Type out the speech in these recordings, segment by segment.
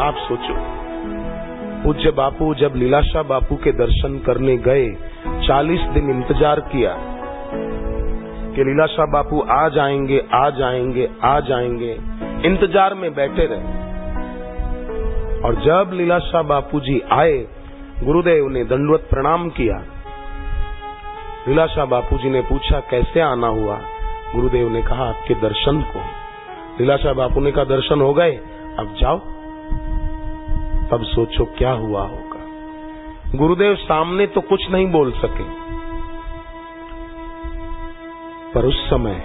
आप सोचो। पूज्य बापू जब लीलाशाह बापू के दर्शन करने गए, चालीस दिन इंतज़ार किया कि लीलाशाह बापू आ जाएँगे आ जाएँगे आ जाएँगे। इंतज़ार में बैठे रहे। और जब लीलाशाह बापू जी आए, गुरुदेव ने दंडवत प्रणाम किया। लीलाशाह बापू जी ने पूछा, कैसे आना हुआ? गुरुदेव ने कहा, आपके दर्शन को। लीलाशाह बापू ने कहा, दर्शन हो गए, अब जाओ। तब सोचो क्या हुआ होगा। गुरुदेव सामने तो कुछ नहीं बोल सके। पर उस समय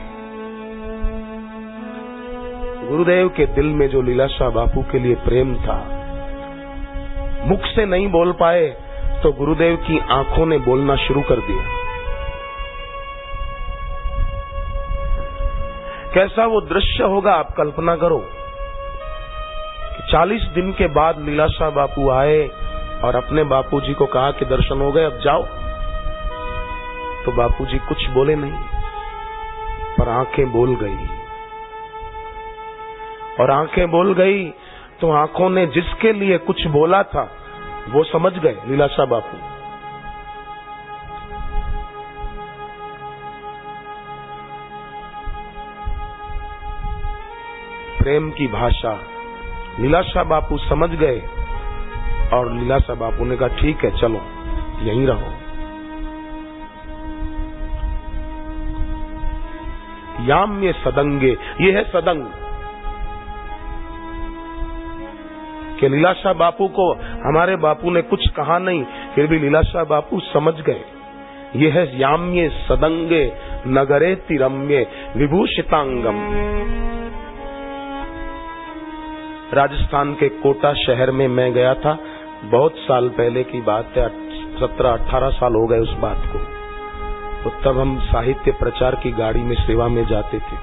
गुरुदेव के दिल में जो लीलाशाह बापू के लिए प्रेम था, मुख से नहीं बोल पाए तो गुरुदेव की आँखों ने बोलना शुरू कर दिया। कैसा वो दृश्य होगा आप कल्पना करो। 40 दिन के बाद लीलाशाह बापू आए और अपने बापूजी को कहा कि दर्शन हो गए, अब जाओ। तो बापूजी कुछ बोले नहीं, पर आँखें बोल गई। और आँखें बोल गई तो आँखों ने जिसके लिए कुछ बोला था, वो समझ गए लीलाशाह बापू। प्रेम की भाषा। लीलाशाह बापू समझ गए और लीलाशाह बापू ने कहा, ठीक है, चलो, यहीं रहो. याम सदंगे, ये है सदंग। कि लीलाशाह बापू को, हमारे बापू ने कुछ कहा नहीं, फिर भी लीलाशाह बापू समझ गए। ये है याम्य सदंगे, नगरे तिरम्य, विभूषितांगम। राजस्थान के कोटा शहर में मैं गया था। बहुत साल पहले की बात है सत्रह, अठारह साल हो गए उस बात को। तो तब हम साहित्य प्रचार की गाड़ी में सेवा में जाते थे।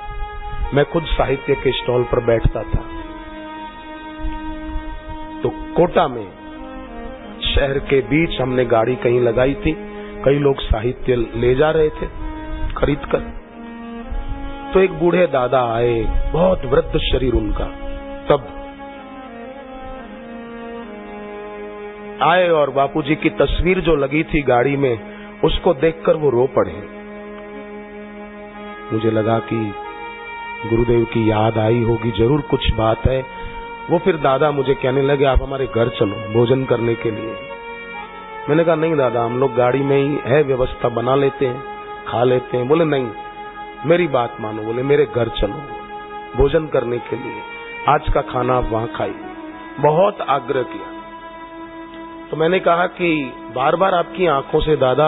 मैं खुद साहित्य के स्टॉल पर बैठता था। तो कोटा में, शहर के बीच हमने गाड़ी कहीं लगाई थी। कई लोग साहित्य ले जा रहे थे खरीद कर तो एक बूढ़े दादा आए, बहुत वृद्ध शरीर उनका। तब आए और बापूजी की तस्वीर जो लगी थी गाड़ी में, उसको देखकर वो रो पड़े। मुझे लगा कि गुरुदेव की याद आई होगी, ज़रूर कुछ बात है। वो फिर दादा मुझे कहने लगे, आप हमारे घर चलो भोजन करने के लिए। मैंने कहा, नहीं दादा, हम लोग गाड़ी में ही है, व्यवस्था बना लेते हैं, खा लेते हैं। बोले, नहीं, मेरी बात मानो। बोले, मेरे घर चलो भोजन करने के लिए। आज का खाना आप वहाँ खाइए। बहुत आग्रह किया। तो मैंने कहा कि बार बार आपकी आँखों से दादा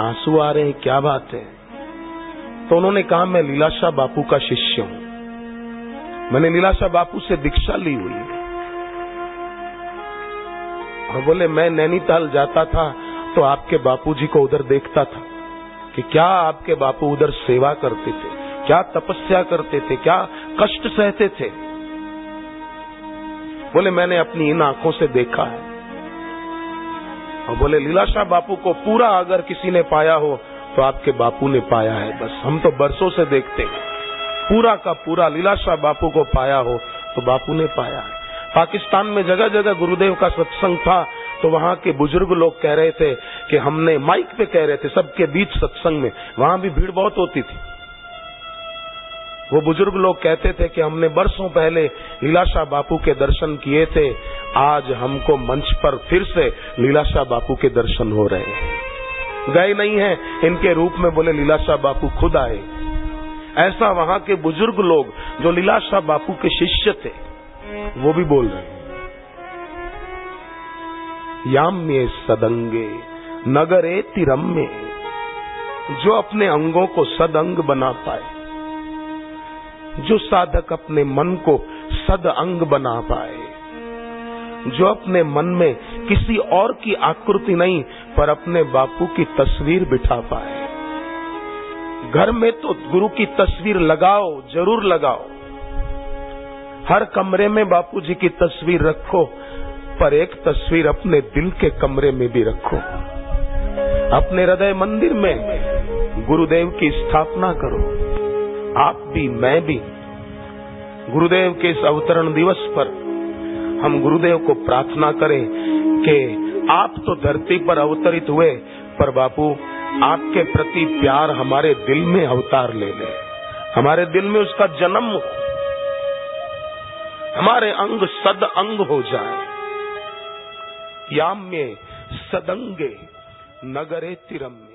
आँसू आ रहे हैं, क्या बात है? तो उन्होंने कहा, मैं लीलाशाह बापू का शिष्य हूँ। मैंने लीलाशाह बापू से दीक्षा ली हुई है। और बोले, मैं नैनीताल जाता था तो आपके बापूजी को उधर देखता था कि क्या आपके बापू उधर सेवा करते थे, क्या तपस्या करते थे, क्या कष्ट सहते थे? बोले, मैंने अपनी इन आँखों से देखा है। और बोले, लीलाशाह बापू को पूरा अगर किसी ने पाया हो तो आपके बापू ने पाया है। बस हम तो बरसों से देखते हैं। पूरा का पूरा लीलाशाह बापू को पाया हो तो बापू ने पाया है। पाकिस्तान में जगह जगह गुरुदेव का सत्संग था तो वहाँ के बुज़ुर्ग लोग कह रहे थे कि हमने माइक पे कह रहे थे, सबके बीच सत्संग में। वहाँ भी भीड़ बहुत होती थी। वो बुज़ुर्ग लोग कहते थे कि हमने बरसों पहले लीलाशाह बापू के दर्शन किए थे, आज हमको मंच पर फिर से लीलाशाह बापू के दर्शन हो रहे हैं। गए नहीं है, इनके रूप में बोले, लीलाशाह बापू खुद आए। ऐसा वहाँ के बुज़ुर्ग लोग जो लीलाशाह बापू के शिष्य थे, वो भी बोल रहे हैं। याम्य सदंगे, नगरे तिरम्य, जो अपने अंगों को सदंग बना पाए। जो साधक अपने मन को सद अंग बना पाए, जो अपने मन में किसी और की आकृति नहीं, पर अपने बापू की तस्वीर बिठा पाए। घर में तो गुरु की तस्वीर लगाओ, ज़रूर लगाओ। हर कमरे में बापू जी की तस्वीर रखो, पर एक तस्वीर अपने दिल के कमरे में भी रखो। अपने हृदय मंदिर में गुरुदेव की स्थापना करो। आप भी, मैं भी, गुरुदेव के इस अवतरण दिवस पर हम गुरुदेव को प्रार्थना करें कि आप तो धरती पर अवतरित हुए, पर बापू, आपके प्रति प्यार हमारे दिल में अवतार ले ले। हमारे दिल में उसका जन्म हमारे अंग सद अंग हो जाए। याम में सदंगे नगरे तिरम में